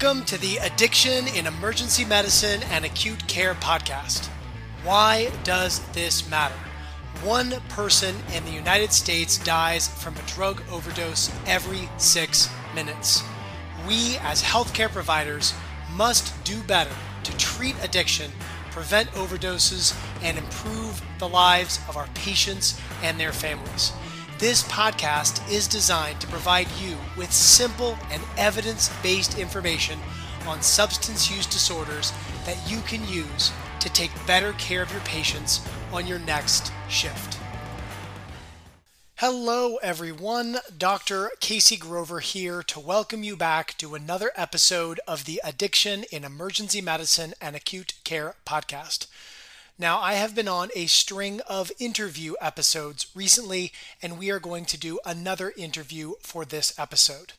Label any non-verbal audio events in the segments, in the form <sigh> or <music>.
Welcome to the Addiction in Emergency Medicine and Acute Care podcast. Why does this matter? One person in the United States dies from a drug overdose every six minutes. We, as healthcare providers, must do better to treat addiction, prevent overdoses, and improve the lives of our patients and their families. This podcast is designed to provide you with simple and evidence based information on substance use disorders that you can use to take better care of your patients on your next shift. Hello, everyone. Dr. Casey Grover here to welcome you back to another episode of the Addiction in Emergency Medicine and Acute Care podcast. Now, I have been on a string of interview episodes recently, and we are going to do another interview for this episode.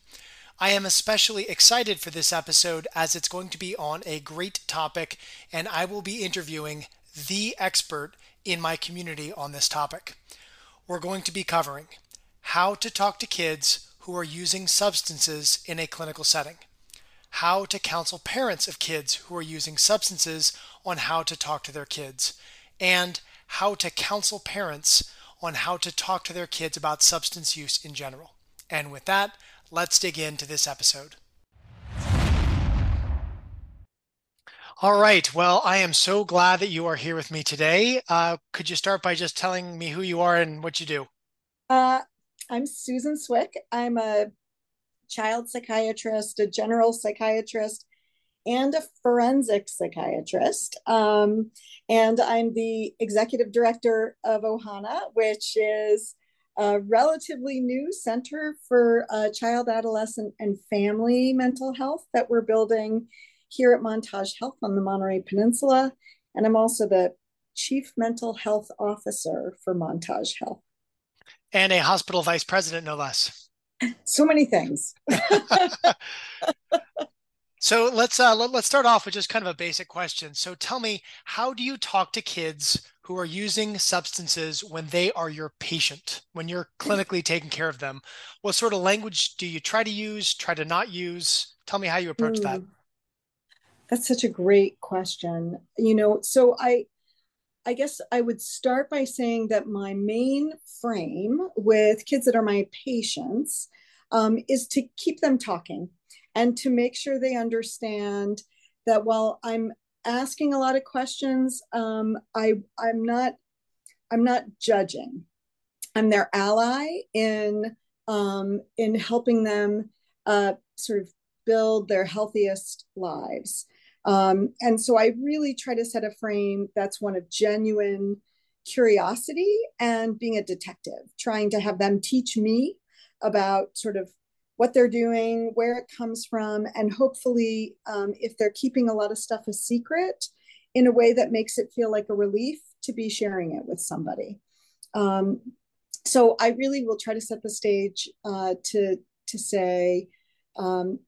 I am especially excited for this episode as it's going to be on a great topic, and I will be interviewing the expert in my community on this topic. We're going to be covering how to talk to kids who are using substances in a clinical setting how to counsel parents of kids who are using substances on how to talk to their kids, and how to counsel parents on how to talk to their kids about substance use in general. And with that, let's dig into this episode. All right. Well, I am so glad that you are here with me today. Uh, could you start by just telling me who you are and what you do? Uh, I'm Susan Swick. I'm a child psychiatrist, a general psychiatrist, and a forensic psychiatrist. Um, and I'm the executive director of OHANA, which is a relatively new center for uh, child, adolescent, and family mental health that we're building here at Montage Health on the Monterey Peninsula. And I'm also the chief mental health officer for Montage Health. And a hospital vice president, no less so many things. <laughs> <laughs> so let's uh, let, let's start off with just kind of a basic question. So tell me, how do you talk to kids who are using substances when they are your patient, when you're clinically taking care of them? What sort of language do you try to use? Try to not use? Tell me how you approach mm. that. That's such a great question. You know, so I I guess I would start by saying that my main frame with kids that are my patients um, is to keep them talking and to make sure they understand that while I'm asking a lot of questions, um, I I'm not I'm not judging. I'm their ally in um, in helping them uh, sort of build their healthiest lives. Um, and so I really try to set a frame that's one of genuine curiosity and being a detective, trying to have them teach me about sort of what they're doing, where it comes from, and hopefully, um, if they're keeping a lot of stuff a secret, in a way that makes it feel like a relief to be sharing it with somebody. Um, so I really will try to set the stage uh, to to say, um,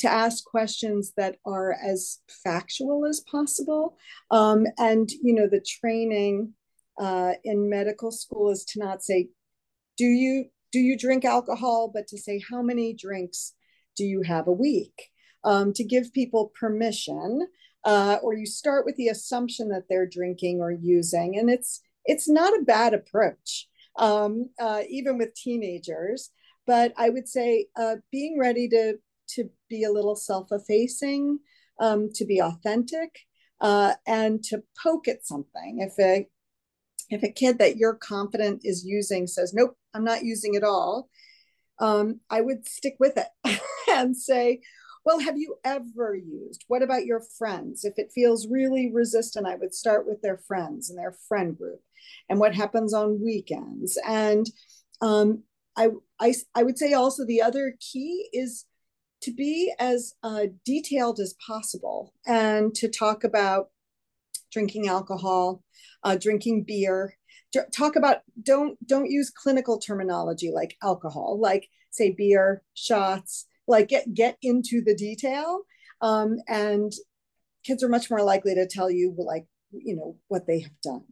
to ask questions that are as factual as possible. Um, and, you know, the training uh, in medical school is to not say, do you do you drink alcohol, but to say how many drinks do you have a week? Um, to give people permission, uh, or you start with the assumption that they're drinking or using, and it's it's not a bad approach, um, uh, even with teenagers. But I would say uh, being ready to to be a little self-effacing, um, to be authentic, uh, and to poke at something. If a if a kid that you're confident is using says, "Nope, I'm not using it all," um, I would stick with it <laughs> and say, "Well, have you ever used? What about your friends? If it feels really resistant, I would start with their friends and their friend group, and what happens on weekends." And um, I, I, I would say also the other key is to be as uh, detailed as possible and to talk about drinking alcohol, uh, drinking beer. Talk about don't don't use clinical terminology like alcohol, like say beer, shots. Like get get into the detail, um, and kids are much more likely to tell you like you know what they have done.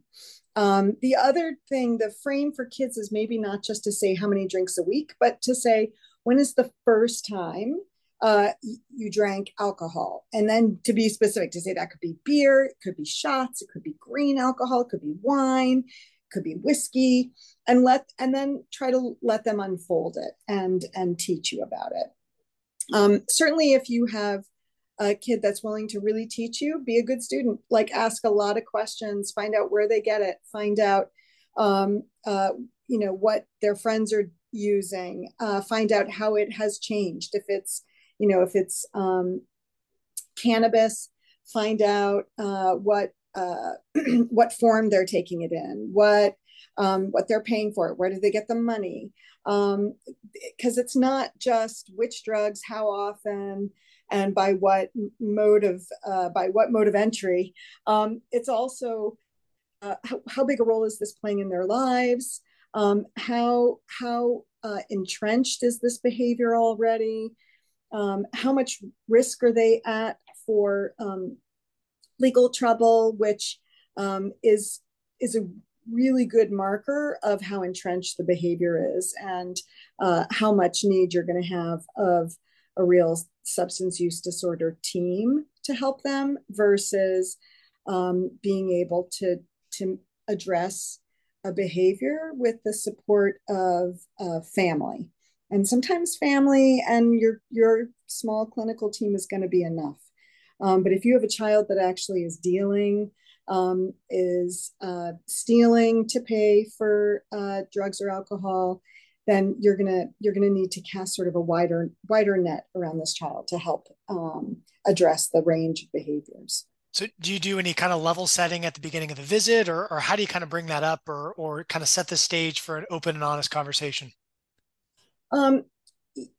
Um, the other thing, the frame for kids is maybe not just to say how many drinks a week, but to say when is the first time uh, you drank alcohol. And then to be specific, to say that could be beer, it could be shots, it could be grain alcohol, it could be wine, could be whiskey, and let and then try to let them unfold it and and teach you about it. Um, certainly, if you have a kid that's willing to really teach you, be a good student. Like ask a lot of questions, find out where they get it, find out um, uh, you know what their friends are using, uh, find out how it has changed. If it's you know, if it's um, cannabis, find out uh, what uh, <clears throat> what form they're taking it in, what um, what they're paying for it, where do they get the money? Because um, it's not just which drugs, how often, and by what mode of uh, by what mode of entry. Um, it's also uh, how, how, big a role is this playing in their lives? Um, how how uh, entrenched is this behavior already? um, how much risk are they at for um, legal trouble, which um, is is a really good marker of how entrenched the behavior is and uh, how much need you're going to have of a real substance use disorder team to help them versus um, being able to to address a behavior with the support of family. And sometimes family and your your small clinical team is going to be enough um, but if you have a child that actually is dealing um, is uh, stealing to pay for uh, drugs or alcohol then you're gonna you're gonna need to cast sort of a wider wider net around this child to help um, address the range of behaviors. So do you do any kind of level setting at the beginning of the visit or, or how do you kind of bring that up or, or kind of set the stage for an open and honest conversation? Um,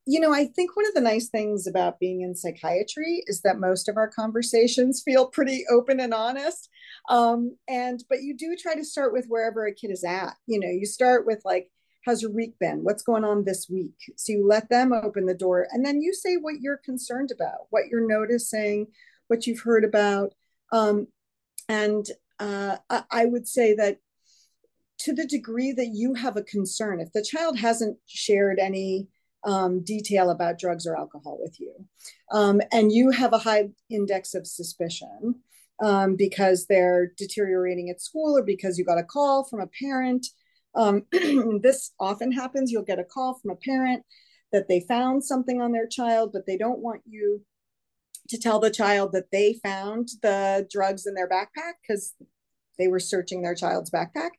you know, I think one of the nice things about being in psychiatry is that most of our conversations feel pretty open and honest. Um, and but you do try to start with wherever a kid is at. You know, you start with like, how's your week been? What's going on this week? So you let them open the door, and then you say what you're concerned about, what you're noticing, what you've heard about. Um, and uh, I would say that to the degree that you have a concern, if the child hasn't shared any um, detail about drugs or alcohol with you, um, and you have a high index of suspicion um, because they're deteriorating at school or because you got a call from a parent, um, <clears throat> this often happens. You'll get a call from a parent that they found something on their child, but they don't want you to tell the child that they found the drugs in their backpack because they were searching their child's backpack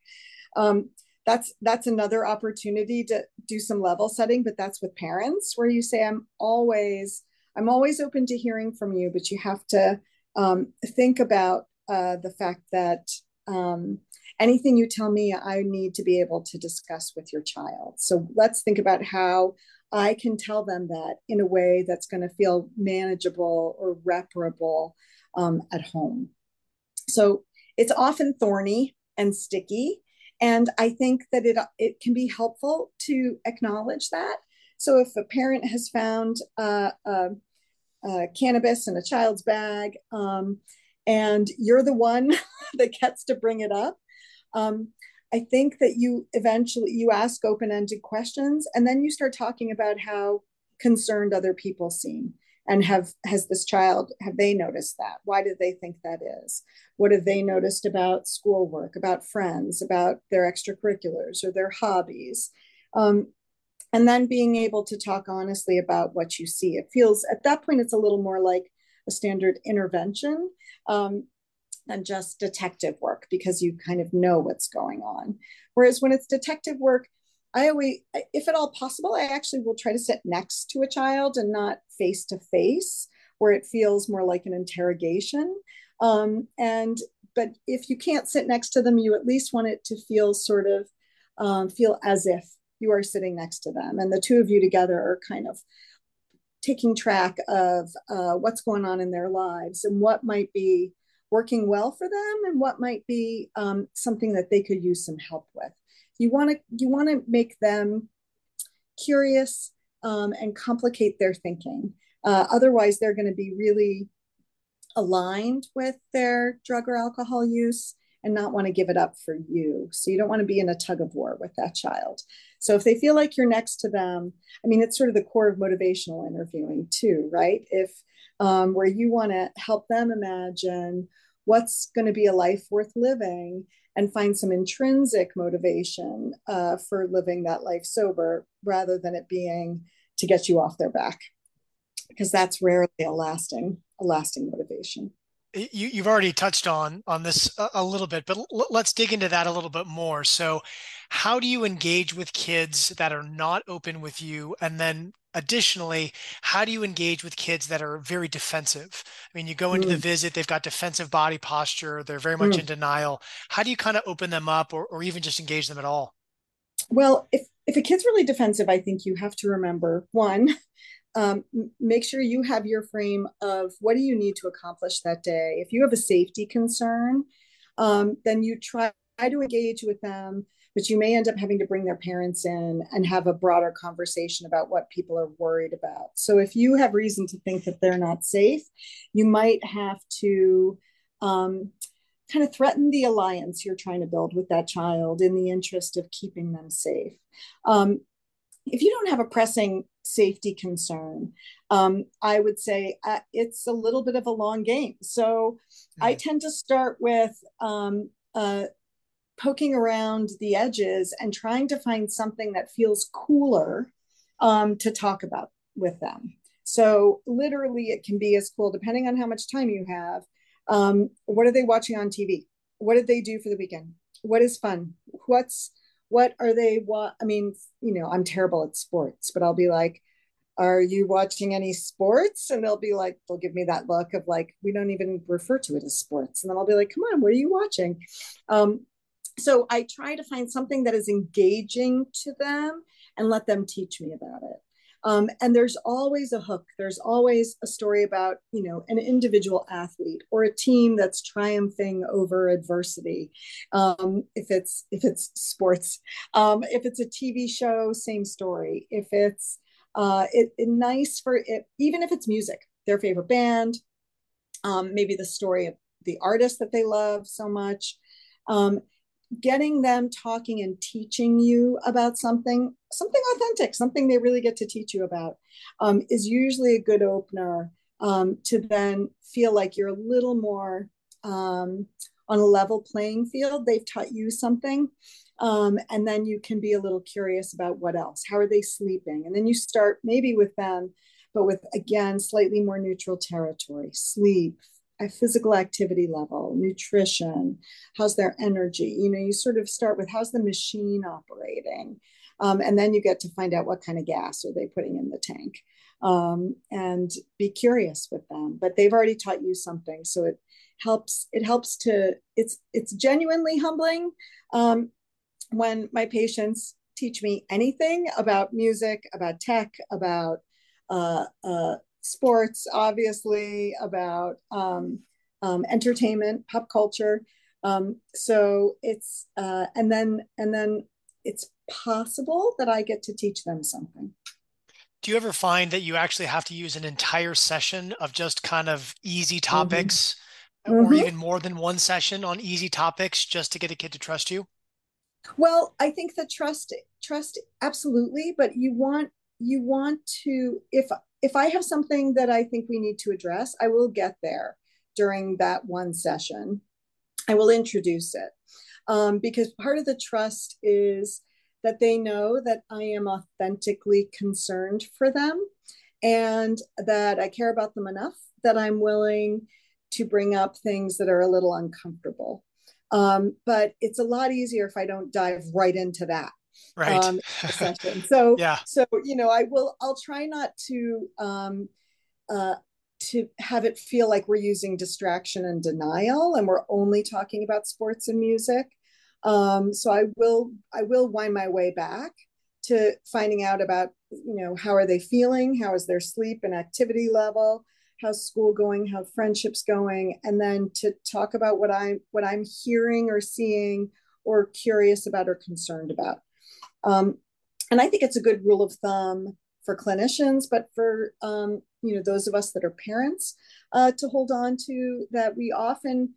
um, that's that's another opportunity to do some level setting but that's with parents where you say i'm always i'm always open to hearing from you but you have to um, think about uh, the fact that um, anything you tell me i need to be able to discuss with your child. So let's think about how i can tell them that in a way that's going to feel manageable or reparable um, at home. So it's often thorny and sticky and I think that it, it can be helpful to acknowledge that. So if a parent has found uh, uh, uh, cannabis in a child's bag um, and you're the one <laughs> that gets to bring it up, um, I think that you eventually you ask open-ended questions and then you start talking about how concerned other people seem and have has this child have they noticed that? Why do they think that is? What have they noticed about schoolwork about friends about their extracurriculars or their hobbies? Um, and then being able to talk honestly about what you see. It feels at that point it's a little more like a standard intervention um, than just detective work because you kind of know what's going on. Whereas when it's detective work I always, if at all possible, I actually will try to sit next to a child and not face to face, where it feels more like an interrogation. Um, and but if you can't sit next to them, you at least want it to feel sort of um, feel as if you are sitting next to them, and the two of you together are kind of taking track of uh, what's going on in their lives and what might be working well for them and what might be um, something that they could use some help with you want to you want to make them curious um, and complicate their thinking uh, otherwise they're going to be really aligned with their drug or alcohol use and not want to give it up for you. So you don't want to be in a tug of war with that child. So if they feel like you're next to them, I mean, it's sort of the core of motivational interviewing too, right? If um, where you want to help them imagine what's going to be a life worth living and find some intrinsic motivation uh, for living that life sober rather than it being to get you off their back because that's rarely a lasting a lasting motivation you, you've already touched on on this a, a little bit, but l- let's dig into that a little bit more. So, how do you engage with kids that are not open with you, and then additionally, how do you engage with kids that are very defensive? I mean, you go into mm. the visit, they've got defensive body posture, they're very much mm. in denial. How do you kind of open them up, or, or even just engage them at all? Well, if if a kid's really defensive, I think you have to remember one <laughs> um, make sure you have your frame of what do you need to accomplish that day. If you have a safety concern, um, then you try to engage with them, but you may end up having to bring their parents in and have a broader conversation about what people are worried about. So if you have reason to think that they're not safe, you might have to um, kind of threaten the alliance you're trying to build with that child in the interest of keeping them safe. Um, if you don't have a pressing safety concern, um, I would say uh, it's a little bit of a long game. So mm-hmm. I tend to start with um, uh, poking around the edges and trying to find something that feels cooler um, to talk about with them. So literally, it can be as cool, depending on how much time you have. Um, what are they watching on TV? What did they do for the weekend? What is fun? What's what are they what i mean you know i'm terrible at sports but i'll be like are you watching any sports and they'll be like they'll give me that look of like we don't even refer to it as sports and then i'll be like come on what are you watching um, so i try to find something that is engaging to them and let them teach me about it um, and there's always a hook. There's always a story about, you know, an individual athlete or a team that's triumphing over adversity. Um, if it's if it's sports, um, if it's a TV show, same story. If it's uh, it, it nice for it, even if it's music, their favorite band, um, maybe the story of the artist that they love so much. Um, getting them talking and teaching you about something something authentic something they really get to teach you about um, is usually a good opener um, to then feel like you're a little more um, on a level playing field. They've taught you something um, and then you can be a little curious about what else. How are they sleeping? And then you start maybe with them but with again slightly more neutral territory sleep a physical activity level, nutrition, how's their energy? You know, you sort of start with how's the machine operating? Um, and then you get to find out what kind of gas are they putting in the tank um, and be curious with them. But they've already taught you something. So it helps, it helps to, it's, it's genuinely humbling um, when my patients teach me anything about music, about tech, about uh, uh, sports, obviously, about um, um, entertainment, pop culture. Um, so it's uh, and then and then it's possible that I get to teach them something. Do you ever find that you actually have to use an entire session of just kind of easy mm-hmm. topics, mm-hmm. or mm-hmm. even more than one session on easy topics, just to get a kid to trust you? Well, I think that trust trust absolutely, but you want you want to if if I have something that I think we need to address, I will get there during that one session. I will introduce it um, because part of the trust is that they know that I am authentically concerned for them and that I care about them enough that I'm willing to bring up things that are a little uncomfortable. Um, but it's a lot easier if I don't dive right into that right um, <laughs> session. So yeah. So you know, I will. I'll try not to um, uh, to have it feel like we're using distraction and denial, and we're only talking about sports and music. Um, so I will. I will wind my way back to finding out about you know how are they feeling, how is their sleep and activity level, how's school going, how friendships going, and then to talk about what I'm what I'm hearing or seeing or curious about or concerned about. Um, and I think it's a good rule of thumb for clinicians, but for um, you know those of us that are parents, uh, to hold on to that we often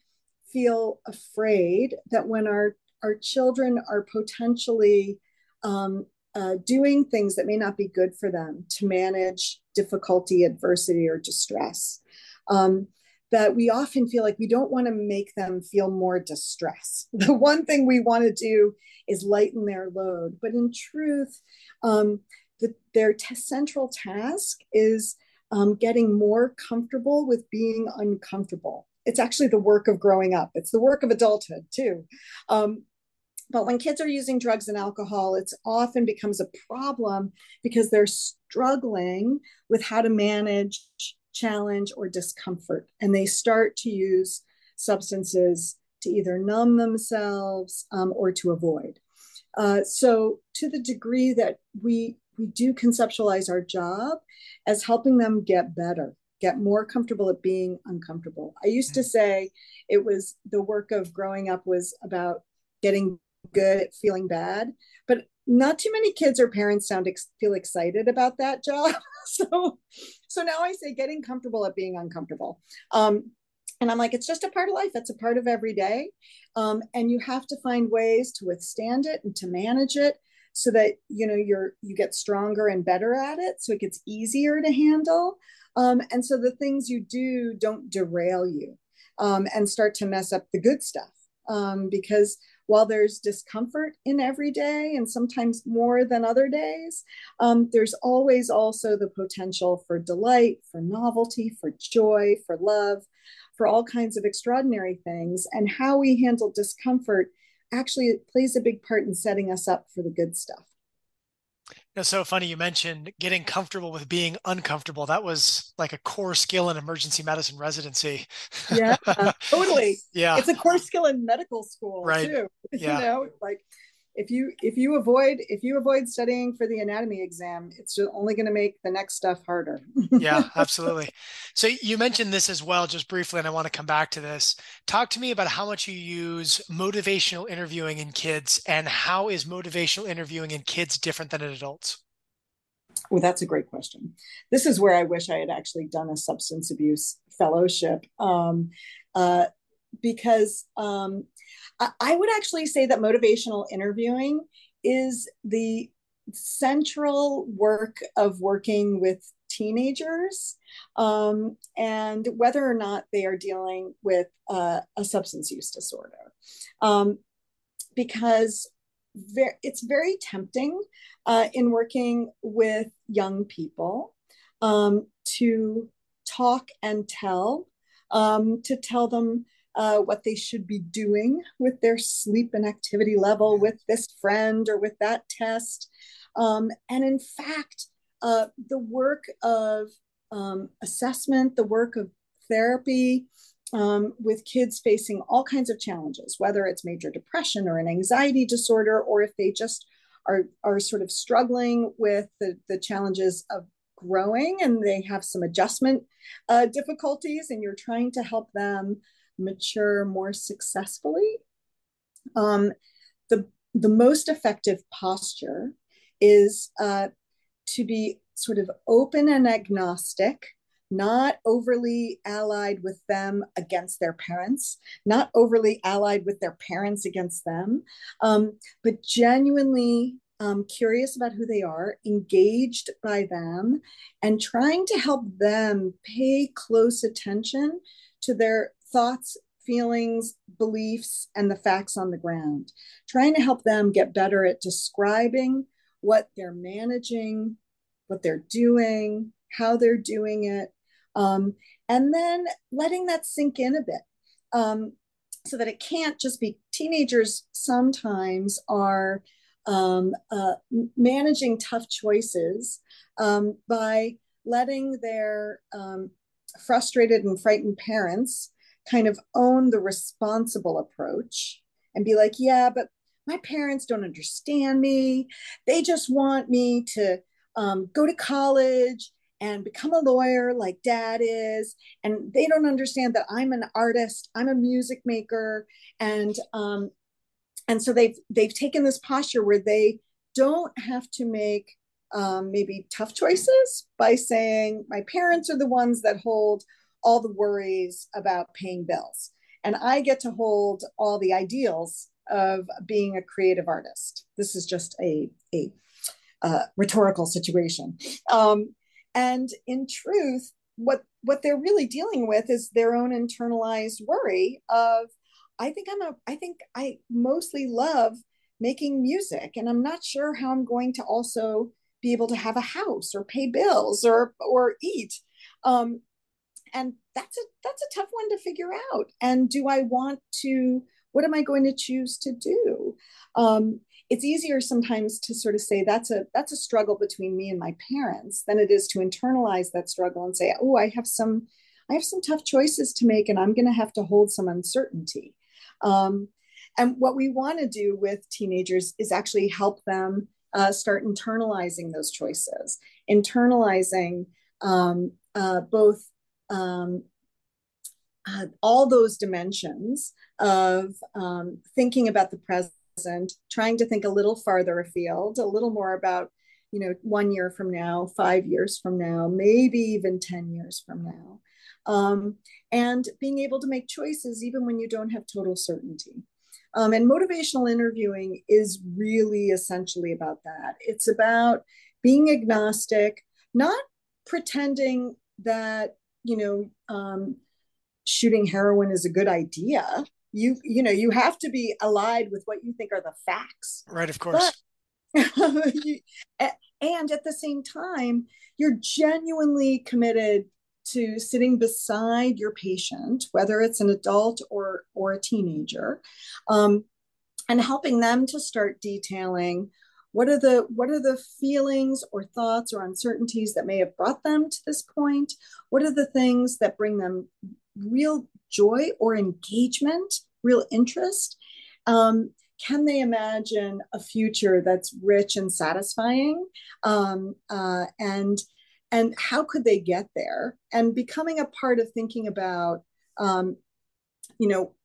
feel afraid that when our our children are potentially um, uh, doing things that may not be good for them to manage difficulty, adversity, or distress. Um, that we often feel like we don't want to make them feel more distress. <laughs> The one thing we want to do is lighten their load. But in truth, um, the, their t- central task is um, getting more comfortable with being uncomfortable. It's actually the work of growing up, it's the work of adulthood, too. Um, but when kids are using drugs and alcohol, it often becomes a problem because they're struggling with how to manage challenge or discomfort. And they start to use substances to either numb themselves um, or to avoid. Uh, so, to the degree that we we do conceptualize our job as helping them get better, get more comfortable at being uncomfortable. I used to mm. say it was the work of growing up was about getting good at feeling bad, but not too many kids or parents sound ex- feel excited about that job. <laughs> so, so now I say getting comfortable at being uncomfortable. Um, and I'm like, it's just a part of life. It's a part of every day, um, and you have to find ways to withstand it and to manage it so that you know you're you get stronger and better at it, so it gets easier to handle. Um, and so the things you do don't derail you um, and start to mess up the good stuff um, because while there's discomfort in every day and sometimes more than other days, um, there's always also the potential for delight, for novelty, for joy, for love, for all kinds of extraordinary things. And how we handle discomfort actually plays a big part in setting us up for the good stuff. It's so funny you mentioned getting comfortable with being uncomfortable. That was like a core skill in emergency medicine residency. yeah, <laughs> totally. Yeah. It's a core skill in medical school right. too. <laughs> Yeah. You know, like if you if you avoid if you avoid studying for the anatomy exam it's only going to make the next stuff harder. <laughs> Yeah absolutely. So you mentioned this as well just briefly and i want to come back to this. Talk to me about how much you use motivational interviewing in kids and how is motivational interviewing in kids different than in adults? Well that's a great question. This is where i wish i had actually done a substance abuse fellowship um, uh, because um, I would actually say that motivational interviewing is the central work of working with teenagers um, and whether or not they are dealing with uh, a substance use disorder. Um, because ver- it's very tempting uh, in working with young people um, to talk and tell, um, to tell them uh, what they should be doing with their sleep and activity level with this friend or with that test. Um, and in fact, uh, the work of um, assessment, the work of therapy um, with kids facing all kinds of challenges, whether it's major depression or an anxiety disorder, or if they just are, are sort of struggling with the, the challenges of growing and they have some adjustment uh, difficulties, and you're trying to help them mature more successfully. Um, the, the most effective posture is uh, to be sort of open and agnostic, not overly allied with them against their parents, not overly allied with their parents against them, um, but genuinely um, curious about who they are, engaged by them, and trying to help them pay close attention to their thoughts, feelings, beliefs, and the facts on the ground, trying to help them get better at describing what they're managing, what they're doing, how they're doing it, um, and then letting that sink in a bit. Um, so that it can't just be teenagers sometimes are um, uh, managing tough choices um, by letting their um, frustrated and frightened parents kind of own the responsible approach and be like, yeah, but my parents don't understand me. They just want me to um, go to college and become a lawyer like dad is. And they don't understand that I'm an artist, I'm a music maker. And, um, and so they've, they've taken this posture where they don't have to make um, maybe tough choices by saying, my parents are the ones that hold all the worries about paying bills. and I get to hold all the ideals of being a creative artist. This is just a, a uh, rhetorical situation. Um, and in truth, what what they're really dealing with is their own internalized worry of I think I'm a I think I mostly love making music and I'm not sure how I'm going to also be able to have a house or pay bills or or eat. Um, and that's a that's a tough one to figure out. And do I want to what am I going to choose to do? Um, it's easier sometimes to sort of say that's a that's a struggle between me and my parents than it is to internalize that struggle and say oh i have some i have some tough choices to make and i'm going to have to hold some uncertainty um, and what we want to do with teenagers is actually help them uh, start internalizing those choices internalizing um, uh, both um, uh, all those dimensions of um, thinking about the present trying to think a little farther afield, a little more about, you know, one year from now, five years from now, maybe even 10 years from now. Um, and being able to make choices even when you don't have total certainty. Um, and motivational interviewing is really essentially about that. It's about being agnostic, not pretending that, you know, um, shooting heroin is a good idea. You you know you have to be allied with what you think are the facts. Right of course. <laughs> you, and at the same time you're genuinely committed to sitting beside your patient whether it's an adult or or a teenager um, and helping them to start detailing what are the what are the feelings or thoughts or uncertainties that may have brought them to this point what are the things that bring them real joy or engagement, real interest? Um, can they imagine a future that's rich and satisfying? Um, uh, and and how could they get there? And becoming a part of thinking about, um, you know,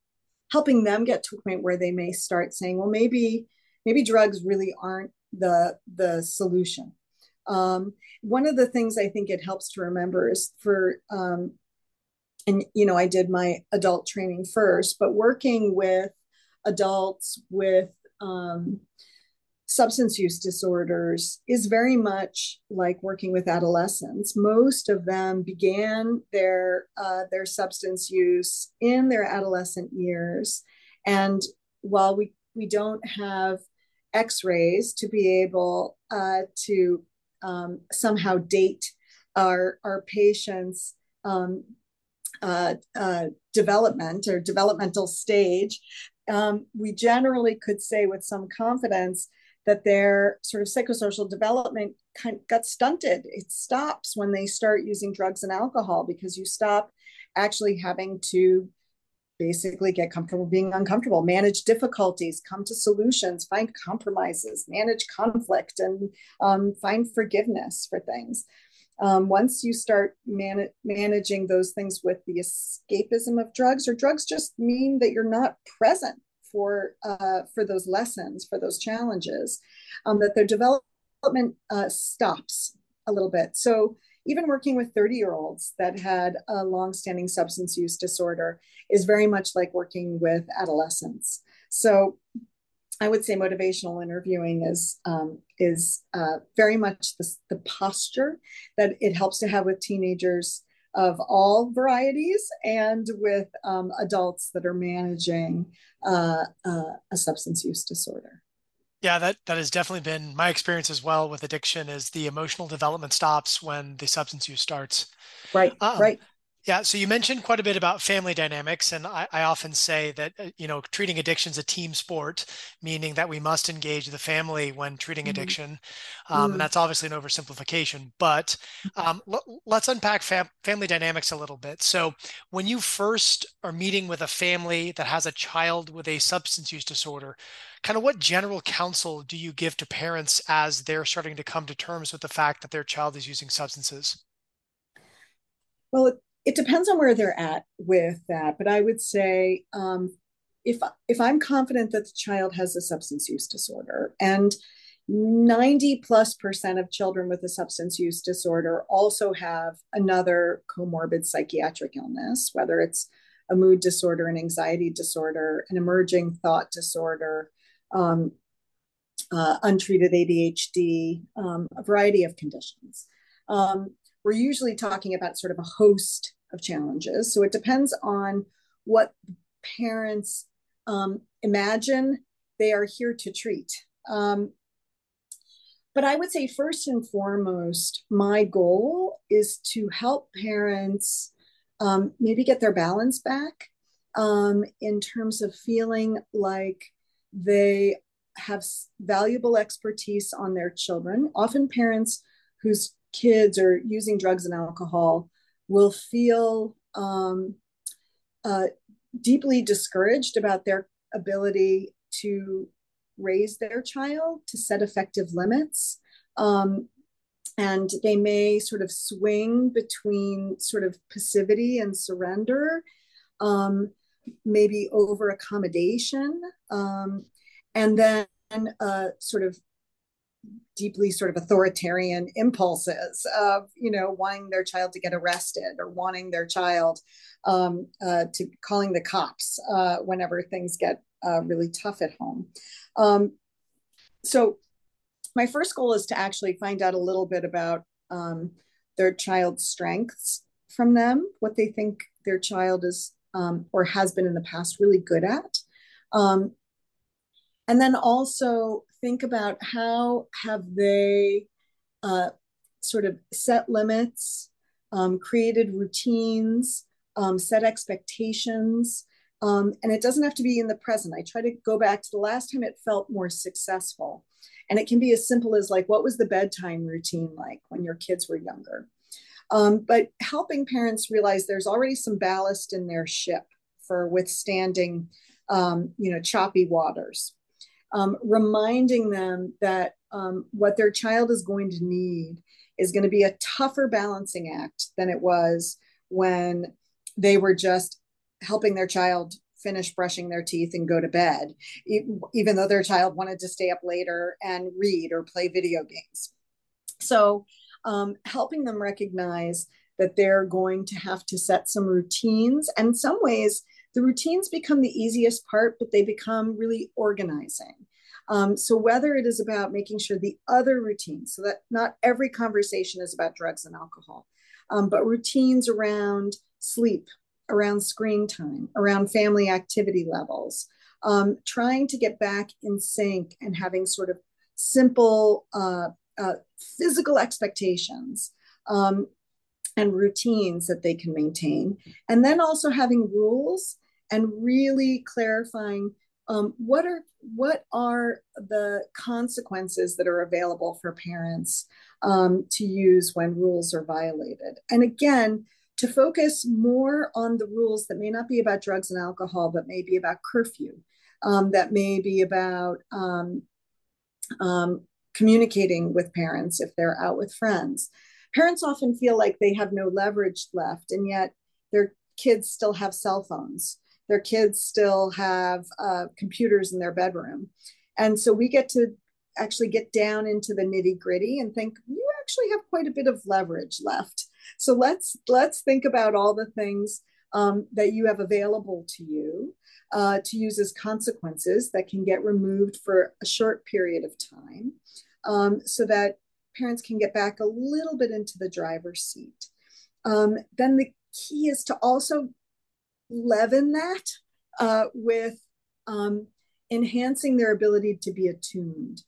helping them get to a point where they may start saying, well, maybe maybe drugs really aren't the the solution. Um, one of the things I think it helps to remember is for um, and you know i did my adult training first but working with adults with um, substance use disorders is very much like working with adolescents most of them began their uh, their substance use in their adolescent years and while we we don't have x-rays to be able uh, to um, somehow date our our patients um, uh, uh, development or developmental stage, um, we generally could say with some confidence that their sort of psychosocial development kind of got stunted. It stops when they start using drugs and alcohol because you stop actually having to basically get comfortable being uncomfortable, manage difficulties, come to solutions, find compromises, manage conflict, and um, find forgiveness for things um, once you start man- managing those things with the escapism of drugs, or drugs just mean that you're not present for uh, for those lessons, for those challenges, um, that their development uh, stops a little bit. So even working with 30 year olds that had a long-standing substance use disorder is very much like working with adolescents. So I would say motivational interviewing is um, is uh, very much the, the, posture that it helps to have with teenagers of all varieties and with um, adults that are managing uh, uh, a substance use disorder. Yeah, that that has definitely been my experience as well with addiction. Is the emotional development stops when the substance use starts. Right. Um, right. Yeah, so you mentioned quite a bit about family dynamics, and I, I often say that uh, you know treating addiction is a team sport, meaning that we must engage the family when treating mm-hmm. addiction, um, mm-hmm. and that's obviously an oversimplification. But <laughs> um, l- let's unpack fam- family dynamics a little bit. So, when you first are meeting with a family that has a child with a substance use disorder, kind of what general counsel do you give to parents as they're starting to come to terms with the fact that their child is using substances? Well, it depends on where they're at with that, but I would say um, if if I'm confident that the child has a substance use disorder and 90 plus percent of children with a substance use disorder also have another comorbid psychiatric illness, whether it's a mood disorder, an anxiety disorder, an emerging thought disorder, um, uh, untreated ADHD, um, a variety of conditions. Um, we're usually talking about sort of a host of challenges. So it depends on what parents um, imagine they are here to treat. Um, but I would say, first and foremost, my goal is to help parents um, maybe get their balance back um, in terms of feeling like they have valuable expertise on their children. Often, parents whose kids are using drugs and alcohol will feel um, uh, deeply discouraged about their ability to raise their child to set effective limits. Um, and they may sort of swing between sort of passivity and surrender, um, maybe over accommodation, um, and then uh, sort of deeply sort of authoritarian impulses of you know wanting their child to get arrested or wanting their child um, uh, to calling the cops uh, whenever things get uh, really tough at home. Um, so my first goal is to actually find out a little bit about um, their child's strengths from them what they think their child is um, or has been in the past really good at. Um, and then also think about how have they uh, sort of set limits, um, created routines, um, set expectations. Um, and it doesn't have to be in the present. I try to go back to the last time it felt more successful. And it can be as simple as like, what was the bedtime routine like when your kids were younger? Um, but helping parents realize there's already some ballast in their ship for withstanding, um, you know, choppy waters um, reminding them that um, what their child is going to need is going to be a tougher balancing act than it was when they were just helping their child finish brushing their teeth and go to bed, even though their child wanted to stay up later and read or play video games. So, um, helping them recognize that they're going to have to set some routines and some ways the routines become the easiest part, but they become really organizing. Um, so whether it is about making sure the other routines, so that not every conversation is about drugs and alcohol, um, but routines around sleep, around screen time, around family activity levels, um, trying to get back in sync and having sort of simple uh, uh, physical expectations um, and routines that they can maintain. And then also having rules and really clarifying um, what are what are the consequences that are available for parents um, to use when rules are violated? And again to focus more on the rules that may not be about drugs and alcohol but may be about curfew um, that may be about um, um, communicating with parents if they're out with friends. Parents often feel like they have no leverage left and yet their kids still have cell phones their kids still have uh, computers in their bedroom. And so we get to actually get down into the nitty gritty and think you actually have quite a bit of leverage left. So let's let's think about all the things um, that you have available to you uh, to use as consequences that can get removed for a short period of time, um, so that parents can get back a little bit into the driver's seat. Um, then the key is to also leaven that uh, with um, enhancing their ability to be attuned.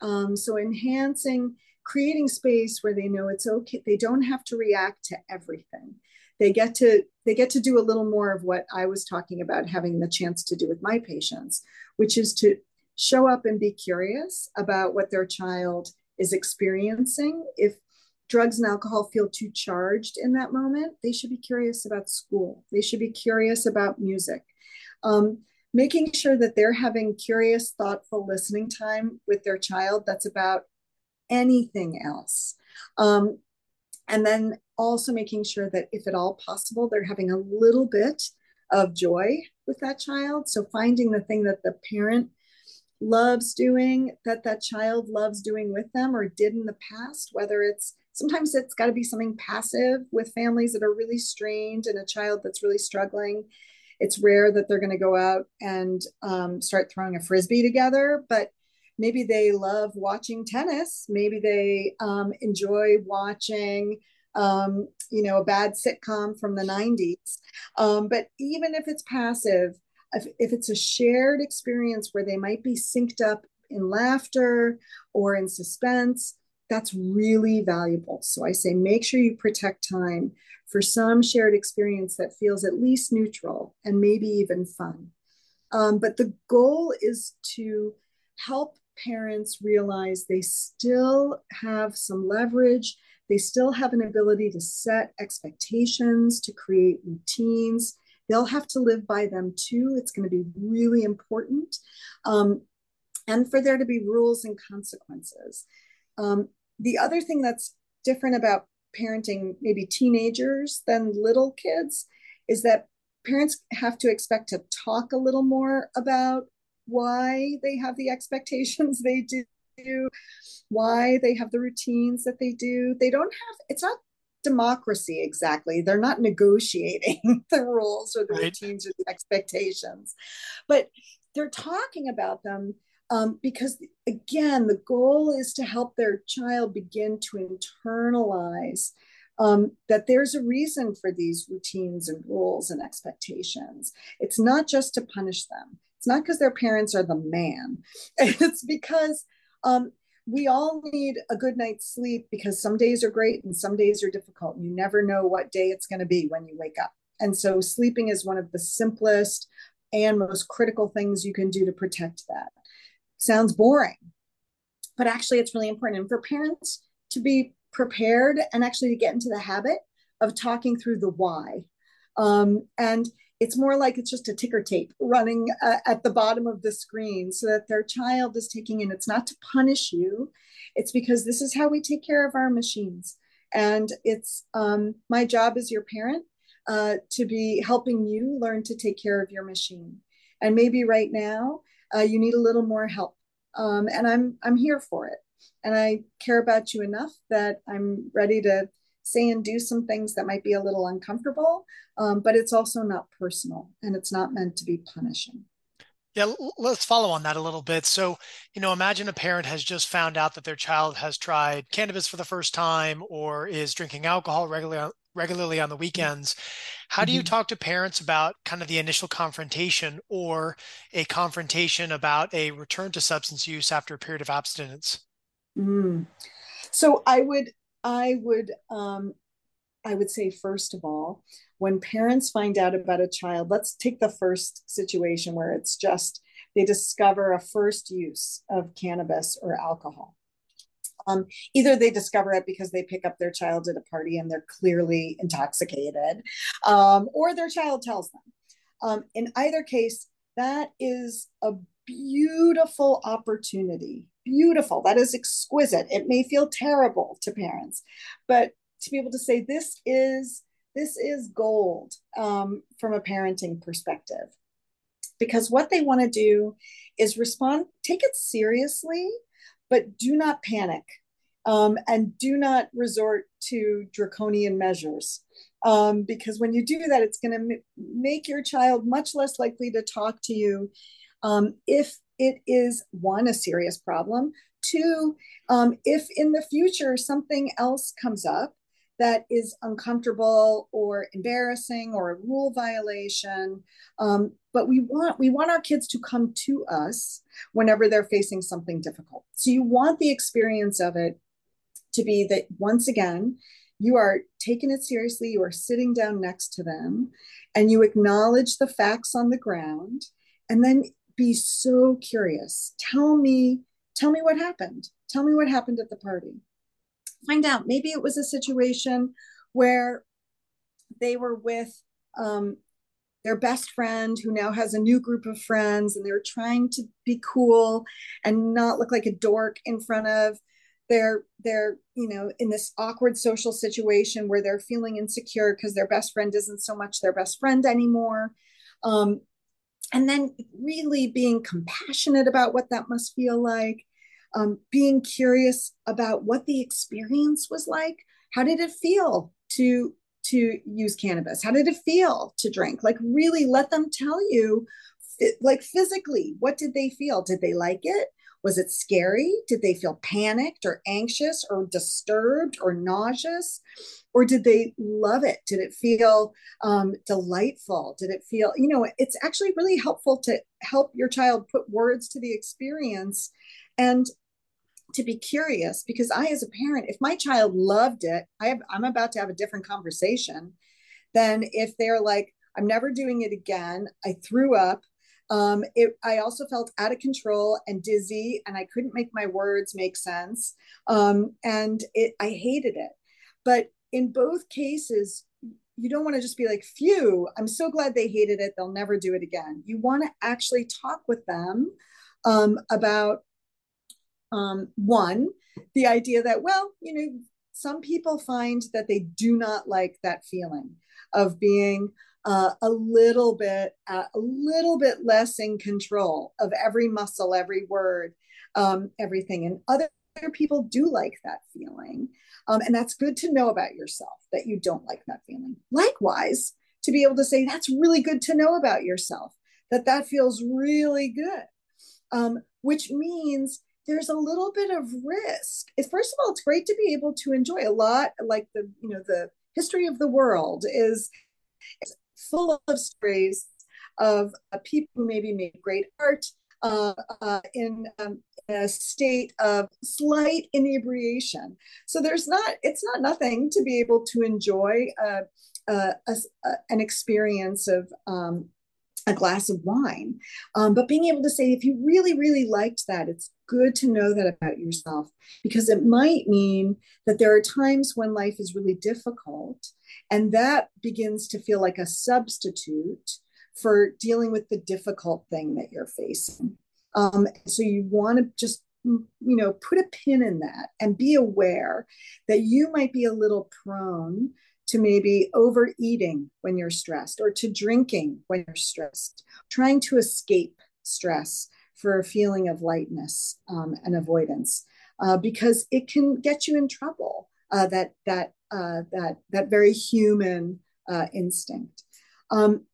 Um, so enhancing, creating space where they know it's okay. They don't have to react to everything. They get to they get to do a little more of what I was talking about having the chance to do with my patients, which is to show up and be curious about what their child is experiencing. If drugs and alcohol feel too charged in that moment, they should be curious about school. They should be curious about music. Um, making sure that they're having curious, thoughtful listening time with their child that's about anything else. Um, and then also making sure that, if at all possible, they're having a little bit of joy with that child. So finding the thing that the parent loves doing, that that child loves doing with them or did in the past, whether it's sometimes it's got to be something passive with families that are really strained and a child that's really struggling It's rare that they're going to go out and um, start throwing a frisbee together, but maybe they love watching tennis. Maybe they um, enjoy watching, um, you know, a bad sitcom from the 90s. Um, but even if it's passive, if, if it's a shared experience where they might be synced up in laughter or in suspense, that's really valuable. So I say make sure you protect time for some shared experience that feels at least neutral and maybe even fun. Um, but the goal is to help parents realize they still have some leverage. They still have an ability to set expectations, to create routines. They'll have to live by them too. It's going to be really important. Um, and for there to be rules and consequences. Um, the other thing that's different about parenting maybe teenagers than little kids is that parents have to expect to talk a little more about why they have the <laughs> expectations they do, why they have the routines that they do. They don't have, it's not democracy exactly. They're not negotiating <laughs> the rules or the right. routines or the expectations, but they're talking about them um, because again the goal is to help their child begin to internalize um, that there's a reason for these routines and rules and expectations. It's not just to punish them. It's not because their parents are the man. <laughs> It's because um, we all need a good night's sleep because some days are great and some days are difficult. You never know what day it's going to be when you wake up. And so sleeping is one of the simplest and most critical things you can do to protect that sounds boring, but actually it's really important. And for parents to be prepared and actually to get into the habit of talking through the why. Um, and it's more like it's just a ticker tape running uh, at the bottom of the screen so that their child is taking in. It's not to punish you, it's because this is how we take care of our machines. And it's um, my job as your parent uh, to be helping you learn to take care of your machine. And maybe right now, uh, you need a little more help. Um, and i'm i'm here for it. And i care about you enough that i'm ready to say and do some things that might be a little uncomfortable um, but it's also not personal and it's not meant to be punishing. Yeah, let's follow on that a little bit. So, you know, imagine a parent has just found out that their child has tried cannabis for the first time or is drinking alcohol regularly regularly on the weekends. How do you mm-hmm. talk to parents about kind of the initial confrontation or a confrontation about a return to substance use after a period of abstinence? Mm. So I would I would um, I would say first of all, when parents find out about a child, let's take the first situation where it's just they discover a first use of cannabis or alcohol. Um, either they discover it because they pick up their child at a party and they're clearly intoxicated, um, or their child tells them. Um, in either case, that is a beautiful opportunity. Beautiful. That is exquisite. It may feel terrible to parents, but to be able to say this is this is gold um, from a parenting perspective because what they want to do is respond take it seriously but do not panic um, and do not resort to draconian measures. Um, because when you do that, it's going to m- make your child much less likely to talk to you um, if it is one, a serious problem, two, um, if in the future something else comes up that is uncomfortable or embarrassing or a rule violation um, but we want we want our kids to come to us whenever they're facing something difficult. So you want the experience of it to be that once again you are taking it seriously you are sitting down next to them and you acknowledge the facts on the ground and then be so curious. Tell me tell me what happened. Tell me what happened at the party. Find out. Maybe it was a situation where they were with um, their best friend who now has a new group of friends and they're trying to be cool and not look like a dork in front of their they're you know in this awkward social situation where they're feeling insecure because their best friend isn't so much their best friend anymore um, and then really being compassionate about what that must feel like um, being curious about what the experience was like. How did it feel to to use cannabis? How did it feel to drink? Like, really let them tell you, like, physically, what did they feel? Did they like it? Was it scary? Did they feel panicked or anxious or disturbed or nauseous? Or did they love it? Did it feel um, delightful? Did it feel, you know, it's actually really helpful to help your child put words to the experience and to be curious because I, as a parent, if my child loved it, I have, I'm about to have a different conversation than if they're like, I'm never doing it again. I threw up. Um, it, I also felt out of control and dizzy, and I couldn't make my words make sense. Um, and it, I hated it. But in both cases, you don't want to just be like, phew, I'm so glad they hated it. They'll never do it again. You want to actually talk with them um, about um, one, the idea that, well, you know, some people find that they do not like that feeling of being uh, a little bit, uh, a little bit less in control of every muscle, every word, um, everything. And other people do like that feeling. Um, and that's good to know about yourself that you don't like that feeling. Likewise, to be able to say, that's really good to know about yourself, that that feels really good. Um, which means there's a little bit of risk. First of all, it's great to be able to enjoy a lot, like the you know the history of the world is, full of stories of uh, people who maybe made great art uh, uh, in, um, in, a state of slight inebriation. So there's not it's not nothing to be able to enjoy uh, uh, a, a, an experience of um, a glass of wine. Um, but being able to say, if you really, really liked that, it's good to know that about yourself because it might mean that there are times when life is really difficult and that begins to feel like a substitute for dealing with the difficult thing that you're facing. Um, so you want to just you know put a pin in that and be aware that you might be a little prone to maybe overeating when you're stressed or to drinking when you're stressed, trying to escape stress for a feeling of lightness um, and avoidance, uh, because it can get you in trouble. Uh, that that uh, that that very human uh, instinct, um,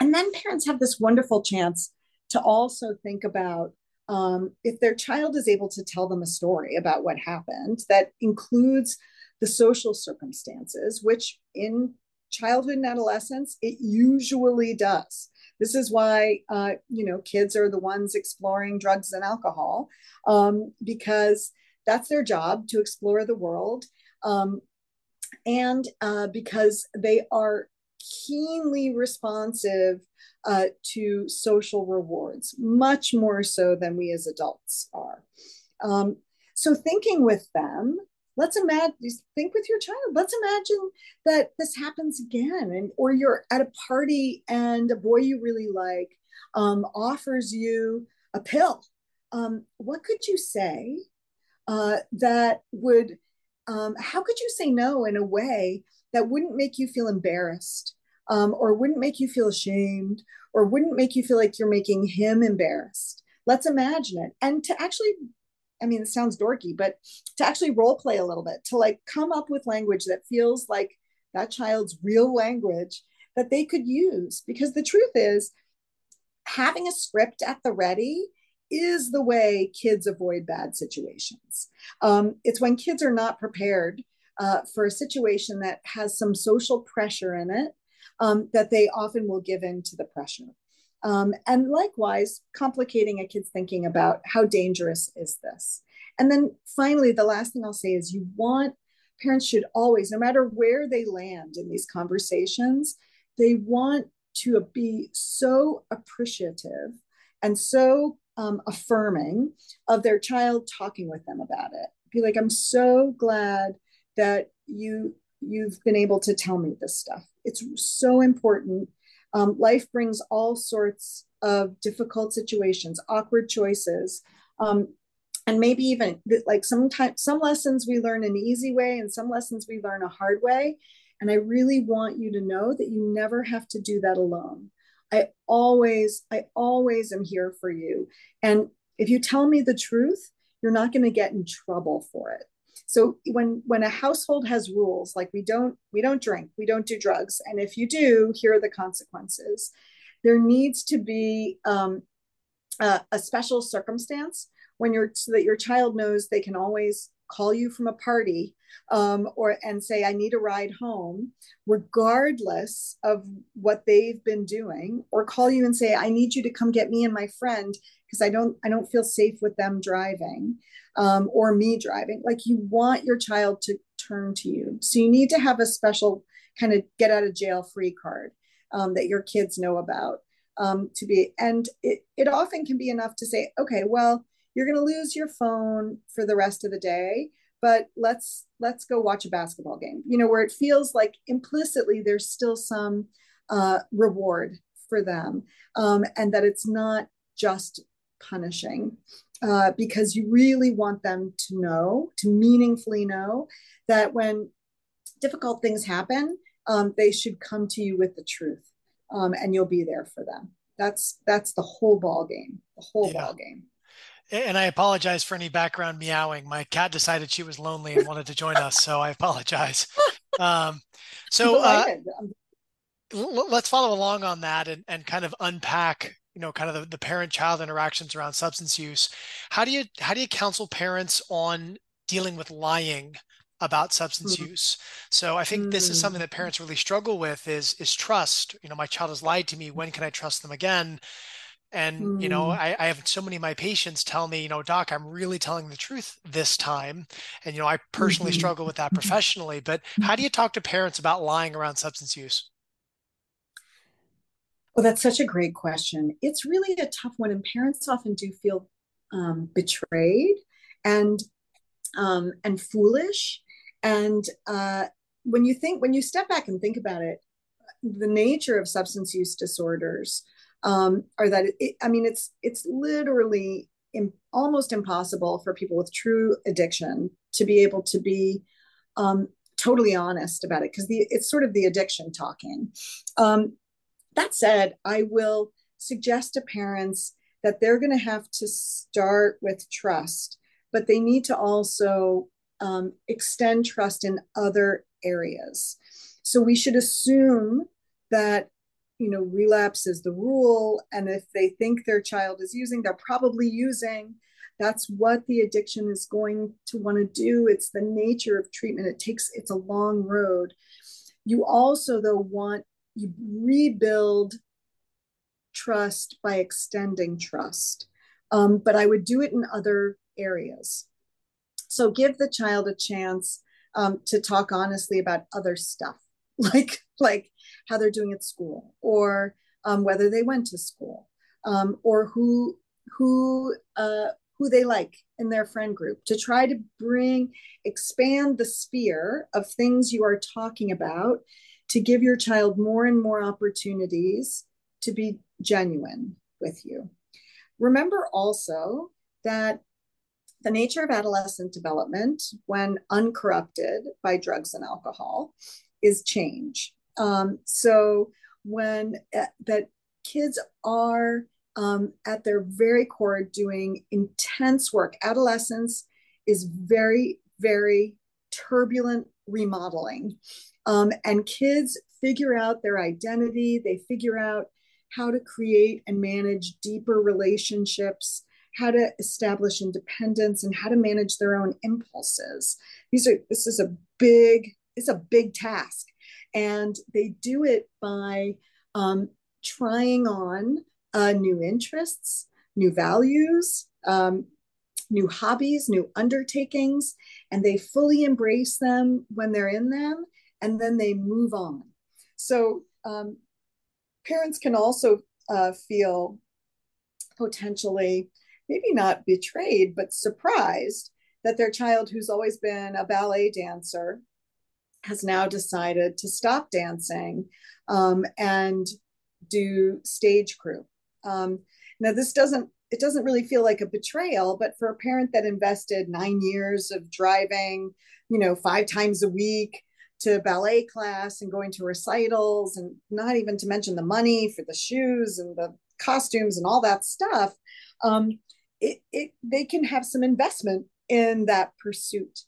and then parents have this wonderful chance to also think about um, if their child is able to tell them a story about what happened that includes the social circumstances, which in childhood and adolescence, it usually does. This is why, uh, you know, kids are the ones exploring drugs and alcohol um, because that's their job to explore the world. Um, and uh, because they are keenly responsive uh, to social rewards, much more so than we as adults are. Um, so, thinking with them, let's imagine think with your child. Let's imagine that this happens again and or you're at a party and a boy you really like um, offers you a pill. Um, what could you say uh, that would um, how could you say no in a way that wouldn't make you feel embarrassed um, or wouldn't make you feel ashamed or wouldn't make you feel like you're making him embarrassed? Let's imagine it. And to actually I mean, it sounds dorky, but to actually role play a little bit, to like come up with language that feels like that child's real language that they could use. Because the truth is, having a script at the ready is the way kids avoid bad situations. Um, it's when kids are not prepared uh, for a situation that has some social pressure in it um, that they often will give in to the pressure. Um, and likewise, complicating a kid's thinking about how dangerous is this. And then finally, the last thing I'll say is you want parents should always, no matter where they land in these conversations, they want to be so appreciative and so um, affirming of their child talking with them about it. Be like, I'm so glad that you you've been able to tell me this stuff. It's so important um, life brings all sorts of difficult situations, awkward choices, um, and maybe even like sometimes some lessons we learn an easy way and some lessons we learn a hard way. And I really want you to know that you never have to do that alone. I always, I always am here for you. And if you tell me the truth, you're not going to get in trouble for it. So when when a household has rules like we don't we don't drink we don't do drugs and if you do here are the consequences. There needs to be um, a, a special circumstance when you're so that your child knows they can always call you from a party um, or and say i need a ride home regardless of what they've been doing or call you and say i need you to come get me and my friend because i don't i don't feel safe with them driving um, or me driving. Like you want your child to turn to you. So you need to have a special kind of get out of jail free card um, that your kids know about um, to be and it, it often can be enough to say okay well you're going to lose your phone for the rest of the day but let's let's go watch a basketball game. You know where it feels like implicitly there's still some uh, reward for them um, and that it's not just punishing uh, because you really want them to know to meaningfully know that when difficult things happen um, they should come to you with the truth um, and you'll be there for them that's that's the whole ball game the whole yeah. ball game and I apologize for any background meowing. My cat decided she was lonely and wanted to join us, so I apologize. <laughs> Um, so uh, l- let's follow along on that and, and kind of unpack, you know, kind of the, the parent-child interactions around substance use. How do you how do you counsel parents on dealing with lying about substance mm-hmm. use? So I think mm-hmm. this is something that mm. parents really struggle with is is trust. You know, my child has lied to me. When can I trust them again? And, mm. you know, mm. I, I, have so many of my patients tell me, you know, doc, I'm really telling the truth this time. And, you know, I personally mm-hmm. struggle with that professionally. But how do you talk to parents about lying around substance use? Well, that's such a great question. It's really a tough one. And parents often do feel um, betrayed and um, and foolish. And uh, when you think, when you step back and think about it, the nature of substance use disorders um, or that it, I mean, it's it's literally almost impossible for people with true addiction to be able to be um, totally honest about it because it's sort of the addiction talking. Um, that said, I will suggest to parents that they're going to have to start with trust, but they need to also um, extend trust in other areas. So we should assume that you know relapse is the rule and if they think their child is using they're probably using. That's what the addiction is going to want to do. It's the nature of treatment. It takes it's a long road. You also though want you rebuild trust by extending trust. Um, but i would do it in other areas. So give the child a chance um, to talk honestly about other stuff <laughs> like like how they're doing at school or um, whether they went to school um, or who who uh, who they like in their friend group to try to bring expand the sphere of things you are talking about to give your child more and more opportunities to be genuine with you. Remember also that the nature of adolescent development when uncorrupted by drugs and alcohol is change. Um, so when uh, that kids are um, at their very core doing intense work, adolescence is very, very turbulent remodeling. Um, and kids figure out their identity, they figure out how to create and manage deeper relationships, how to establish independence, and how to manage their own impulses. These are this is a big, it's a big task and they do it by um, trying on uh, new interests, new values, um, new hobbies, new undertakings, and they fully embrace them when they're in them, and then they move on. So um, parents can also uh, feel potentially maybe not betrayed, but surprised that their child, who's always been a ballet dancer, has now decided to stop dancing um, and do stage crew. Um, now, this doesn't it doesn't really feel like a betrayal, but for a parent that invested nine years of driving, you know, five times a week to ballet class and going to recitals, and not even to mention the money for the shoes and the costumes and all that stuff, um, it, it they can have some investment in that pursuit.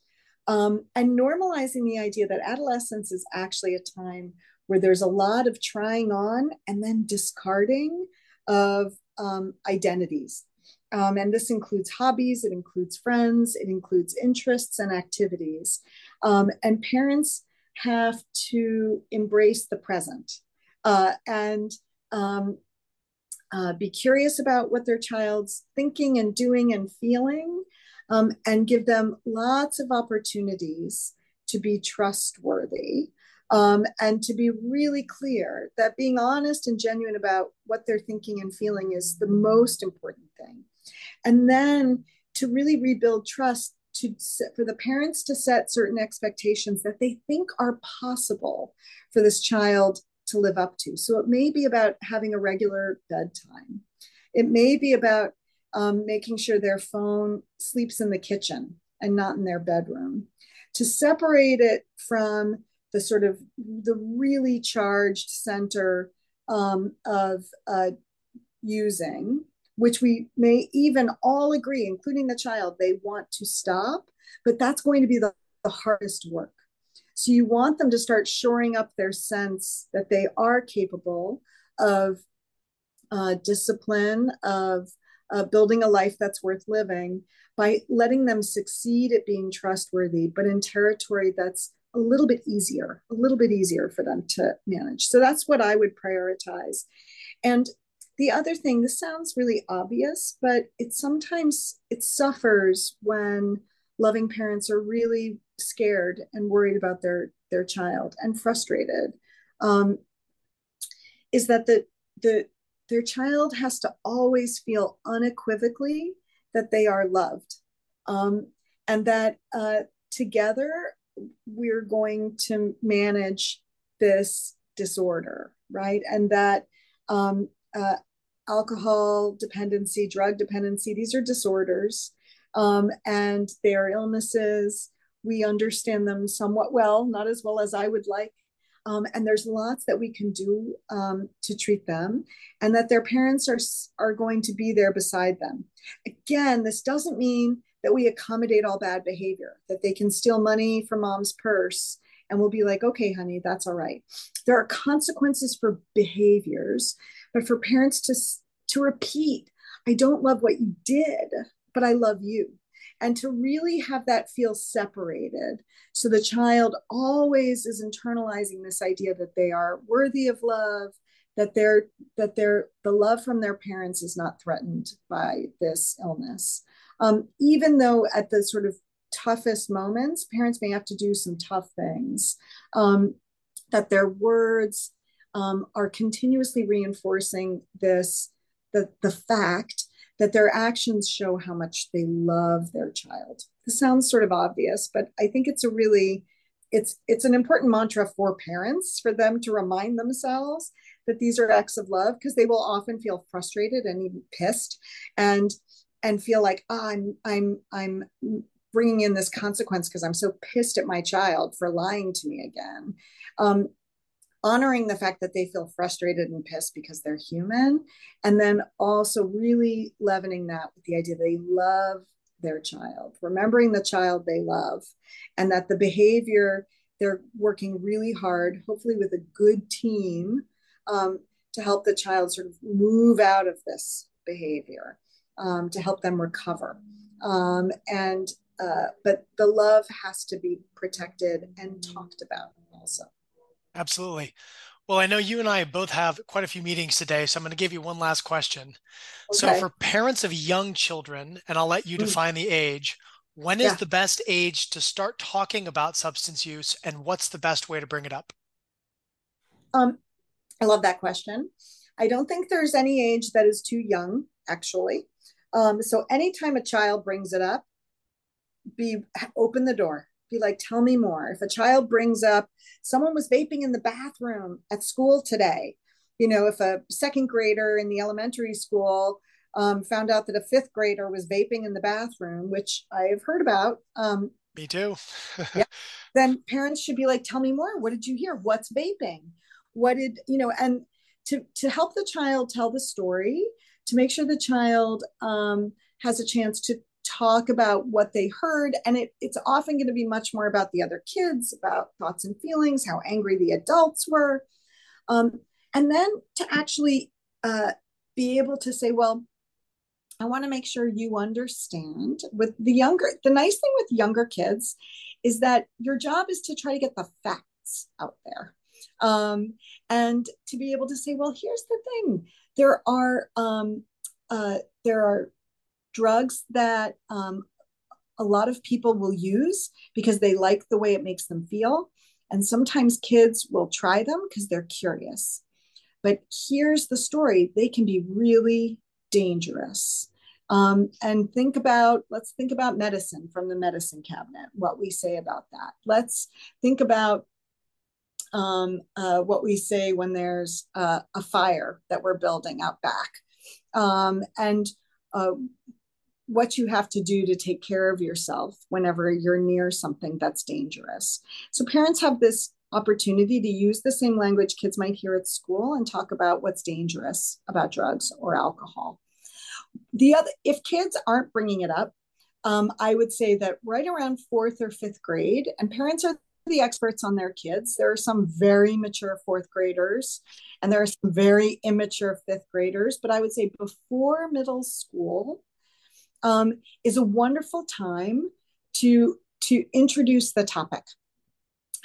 Um, and normalizing the idea that adolescence is actually a time where there's a lot of trying on and then discarding of um, identities. Um, and this includes hobbies, it includes friends, it includes interests and activities. Um, and parents have to embrace the present uh, and um, uh, be curious about what their child's thinking and doing and feeling, um, and give them lots of opportunities to be trustworthy um, and to be really clear that being honest and genuine about what they're thinking and feeling is the most important thing. And then to really rebuild trust to for the parents to set certain expectations that they think are possible for this child to live up to. So it may be about having a regular bedtime. It may be about um, making sure their phone sleeps in the kitchen and not in their bedroom. To separate it from the sort of the really charged center um, of uh, using, which we may even all agree, including the child, they want to stop, but that's going to be the, the hardest work. So you want them to start shoring up their sense that they are capable of uh, discipline, of uh, building a life that's worth living by letting them succeed at being trustworthy, but in territory that's a little bit easier, a little bit easier for them to manage. So that's what I would prioritize. And the other thing, this sounds really obvious, but it sometimes it suffers when loving parents are really scared and worried about their their child and frustrated. Um, is that the the their child has to always feel unequivocally that they are loved, um, and that uh, together we're going to manage this disorder, right? And that um, uh, alcohol dependency, drug dependency, these are disorders um, and they are illnesses. We understand them somewhat well, not as well as I would like. Um, and there's lots that we can do um, to treat them, and that their parents are are going to be there beside them. Again, this doesn't mean that we accommodate all bad behavior, that they can steal money from mom's purse and we'll be like, okay, honey, that's all right. There are consequences for behaviors, but for parents to, to repeat, I don't love what you did, but I love you. And to really have that feel separated. So the child always is internalizing this idea that they are worthy of love, that they're that they're the love from their parents is not threatened by this illness um, even though at the sort of toughest moments, parents may have to do some tough things, um, that their words um, are continuously reinforcing this, the, the fact that their actions show how much they love their child. This sounds sort of obvious, but I think it's a really, it's it's an important mantra for parents for them to remind themselves that these are acts of love because they will often feel frustrated and even pissed and and feel like oh, i'm i'm i'm bringing in this consequence because i'm so pissed at my child for lying to me again. Um, honoring the fact that they feel frustrated and pissed because they're human and then also really leavening that with the idea they love their child remembering the child they love and that the behavior they're working really hard hopefully with a good team um, to help the child sort of move out of this behavior um, to help them recover. Um, and uh, but the love has to be protected and talked about also. Absolutely. Well, I know you and I both have quite a few meetings today, so I'm going to give you one last question. Okay. So, for parents of young children, and I'll let you mm. define mm. the age, when is yeah. the best age to start talking about substance use, and what's the best way to bring it up? Um, I love that question. I don't think there's any age that is too young, actually. Um, so anytime a child brings it up, be open the door. Be like, tell me more. If a child brings up someone was vaping in the bathroom at school today, you know, if a second grader in the elementary school um, found out that a fifth grader was vaping in the bathroom, which I have heard about. Um, me too. <laughs> yeah. Then parents should be like, tell me more. What did you hear? What's vaping? What did, you know, and to, to help the child tell the story to make sure the child um, has a chance to talk about what they heard and it, it's often going to be much more about the other kids about thoughts and feelings how angry the adults were. Um, and then to actually uh, be able to say well i want to make sure you understand with the younger the nice thing with younger kids is that your job is to try to get the facts out there. Um, and to be able to say well here's the thing there are um, uh, there are drugs that um, a lot of people will use because they like the way it makes them feel. And sometimes kids will try them because they're curious. But here's the story they can be really dangerous. Um, and think about, let's think about medicine from the medicine cabinet, what we say about that. Let's think about um, uh, what we say when there's uh, a fire that we're building out back. Um, and uh, what you have to do to take care of yourself whenever you're near something that's dangerous. So parents have this opportunity to use the same language kids might hear at school and talk about what's dangerous about drugs or alcohol. The other, if kids aren't bringing it up, um, I would say that right around fourth or fifth grade, and parents are the experts on their kids. There are some very mature fourth graders, and there are some very immature fifth graders. But I would say before middle school, um, is a wonderful time to to introduce the topic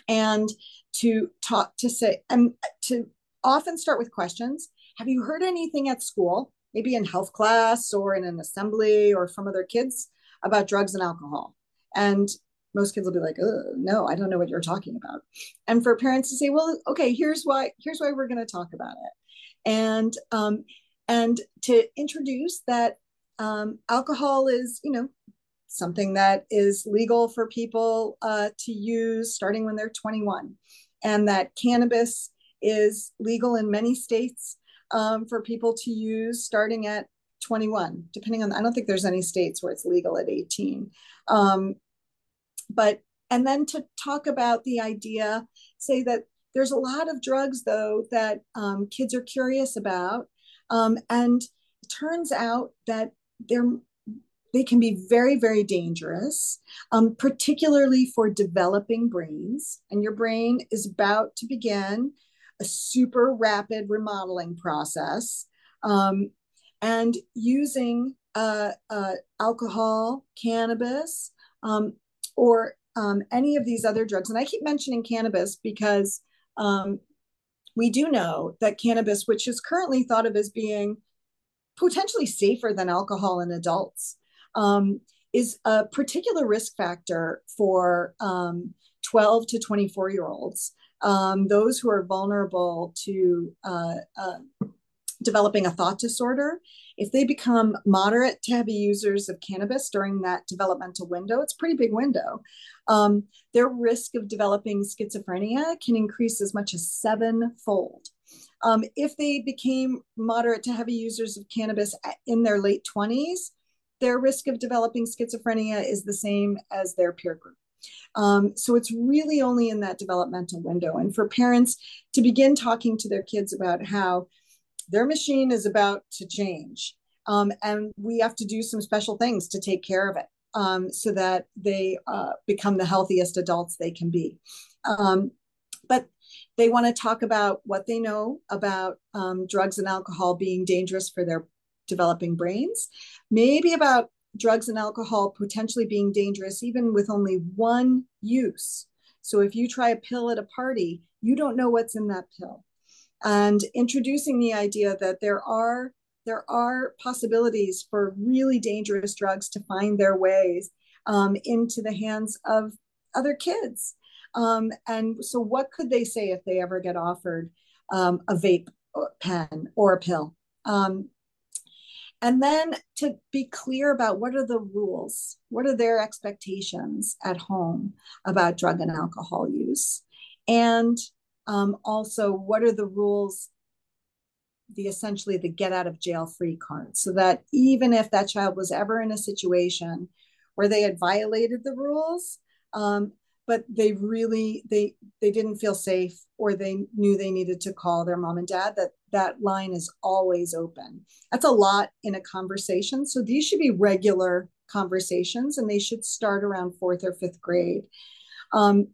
and to talk to say and to often start with questions have you heard anything at school maybe in health class or in an assembly or from other kids about drugs and alcohol and most kids will be like no i don't know what you're talking about. And for parents to say well okay here's why here's why we're going to talk about it. And um, and to introduce that um, alcohol is, you know, something that is legal for people uh, to use starting when they're 21, and that cannabis is legal in many states um, for people to use starting at 21, depending on, I don't think there's any states where it's legal at 18. Um, but, and then to talk about the idea, say that there's a lot of drugs though that um, kids are curious about. Um, and it turns out that they're they can be very very dangerous um, particularly for developing brains and your brain is about to begin a super rapid remodeling process um, and using uh, uh, alcohol cannabis um, or um, any of these other drugs. And i keep mentioning cannabis because um, we do know that cannabis which is currently thought of as being potentially safer than alcohol in adults, um, is a particular risk factor for um, 12 to 24 year olds, um, those who are vulnerable to uh, uh, developing a thought disorder. If they become moderate to heavy users of cannabis during that developmental window, it's a pretty big window. Um, their risk of developing schizophrenia can increase as much as sevenfold. Um, if they became moderate to heavy users of cannabis in their late 20s, their risk of developing schizophrenia is the same as their peer group. Um, so it's really only in that developmental window. And for parents to begin talking to their kids about how their machine is about to change. Um, and we have to do some special things to take care of it um, so that they uh, become the healthiest adults they can be. Um, but they want to talk about what they know about um, drugs and alcohol being dangerous for their developing brains, maybe about drugs and alcohol potentially being dangerous even with only one use. So if you try a pill at a party, you don't know what's in that pill. And introducing the idea that there are there are possibilities for really dangerous drugs to find their ways um, into the hands of other kids um, and so, what could they say if they ever get offered um, a vape pen or a pill? Um, and then to be clear about what are the rules, what are their expectations at home about drug and alcohol use, and um, also what are the rules the essentially the get out of jail free card so that even if that child was ever in a situation where they had violated the rules um, but they really they they didn't feel safe or they knew they needed to call their mom and dad that that line is always open that's a lot in a conversation so these should be regular conversations, and they should start around fourth or fifth grade. Um,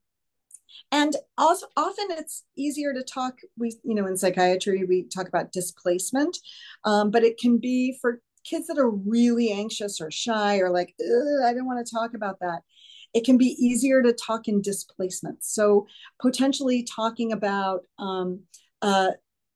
and also, often it's easier to talk. We, you know, in psychiatry, we talk about displacement, um, but it can be for kids that are really anxious or shy or like, I don't want to talk about that. It can be easier to talk in displacement. So potentially talking about um, uh,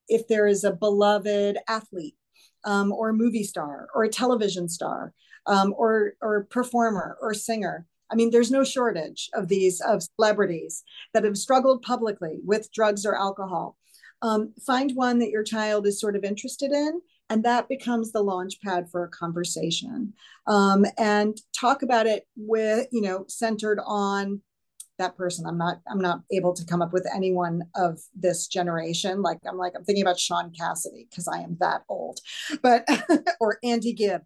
if there is a beloved athlete um, or a movie star or a television star um, or or performer or singer. I mean, there's no shortage of these of celebrities that have struggled publicly with drugs or alcohol. Um, find one that your child is sort of interested in, and that becomes the launch pad for a conversation. Um, and talk about it with you know centered on that person. I'm not I'm not able to come up with anyone of this generation. Like I'm like I'm thinking about Shaun Cassidy because I am that old, but <laughs> or Andy Gibb.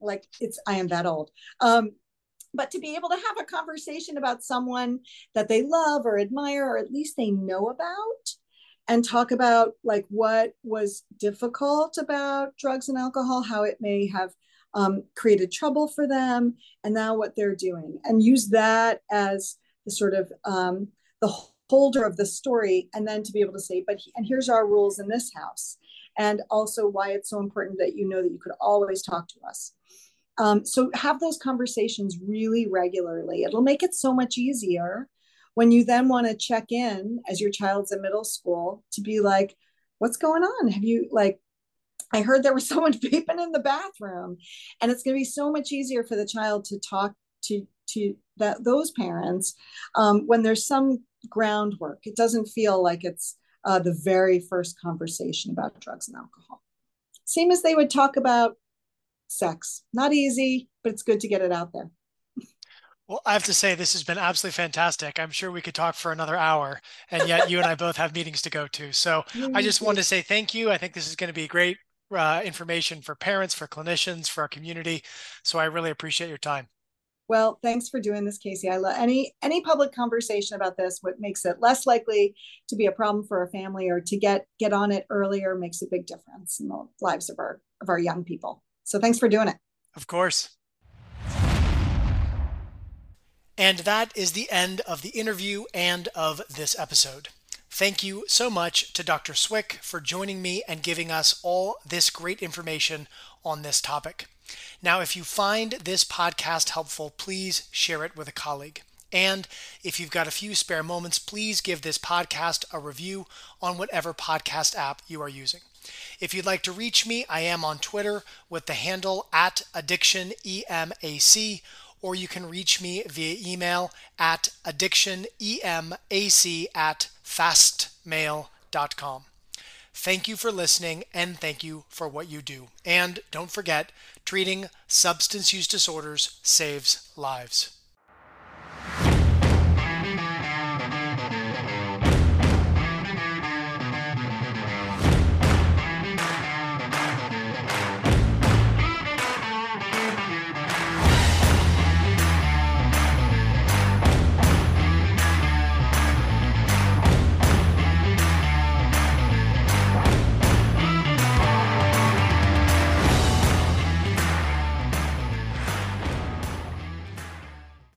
Like it's I am that old. Um, but to be able to have a conversation about someone that they love or admire or at least they know about and talk about like what was difficult about drugs and alcohol how it may have um, created trouble for them and now what they're doing and use that as the sort of um, the holder of the story and then to be able to say but and here's our rules in this house and also why it's so important that you know that you could always talk to us um, so have those conversations really regularly. It'll make it so much easier when you then want to check in as your child's in middle school to be like, what's going on? Have you like, I heard there was <laughs> someone vaping in the bathroom, and it's going to be so much easier for the child to talk to to that those parents um, when there's some groundwork. It doesn't feel like it's uh, the very first conversation about drugs and alcohol. Same as they would talk about sex. Not easy, but it's good to get it out there. Well, I have to say, this has been absolutely fantastic. I'm sure we could talk for another hour, and yet you and I both have meetings to go to. So <laughs> I just wanted to say thank you. I think this is going to be great uh, information for parents, for clinicians, for our community. So I really appreciate your time. Well, thanks for doing this, Casey. I love any any public conversation about this. What makes it less likely to be a problem for a family or to get get on it earlier makes a big difference in the lives of our of our young people. So thanks for doing it. Of course. And that is the end of the interview and of this episode. Thank you so much to Dr. Swick for joining me and giving us all this great information on this topic. Now, if you find this podcast helpful, please share it with a colleague. And if you've got a few spare moments, please give this podcast a review on whatever podcast app you are using. If you'd like to reach me, I am on Twitter with the handle at addictionemac, or you can reach me via email at addictionemac at fastmail.com. Thank you for listening and thank you for what you do. And don't forget, treating substance use disorders saves lives.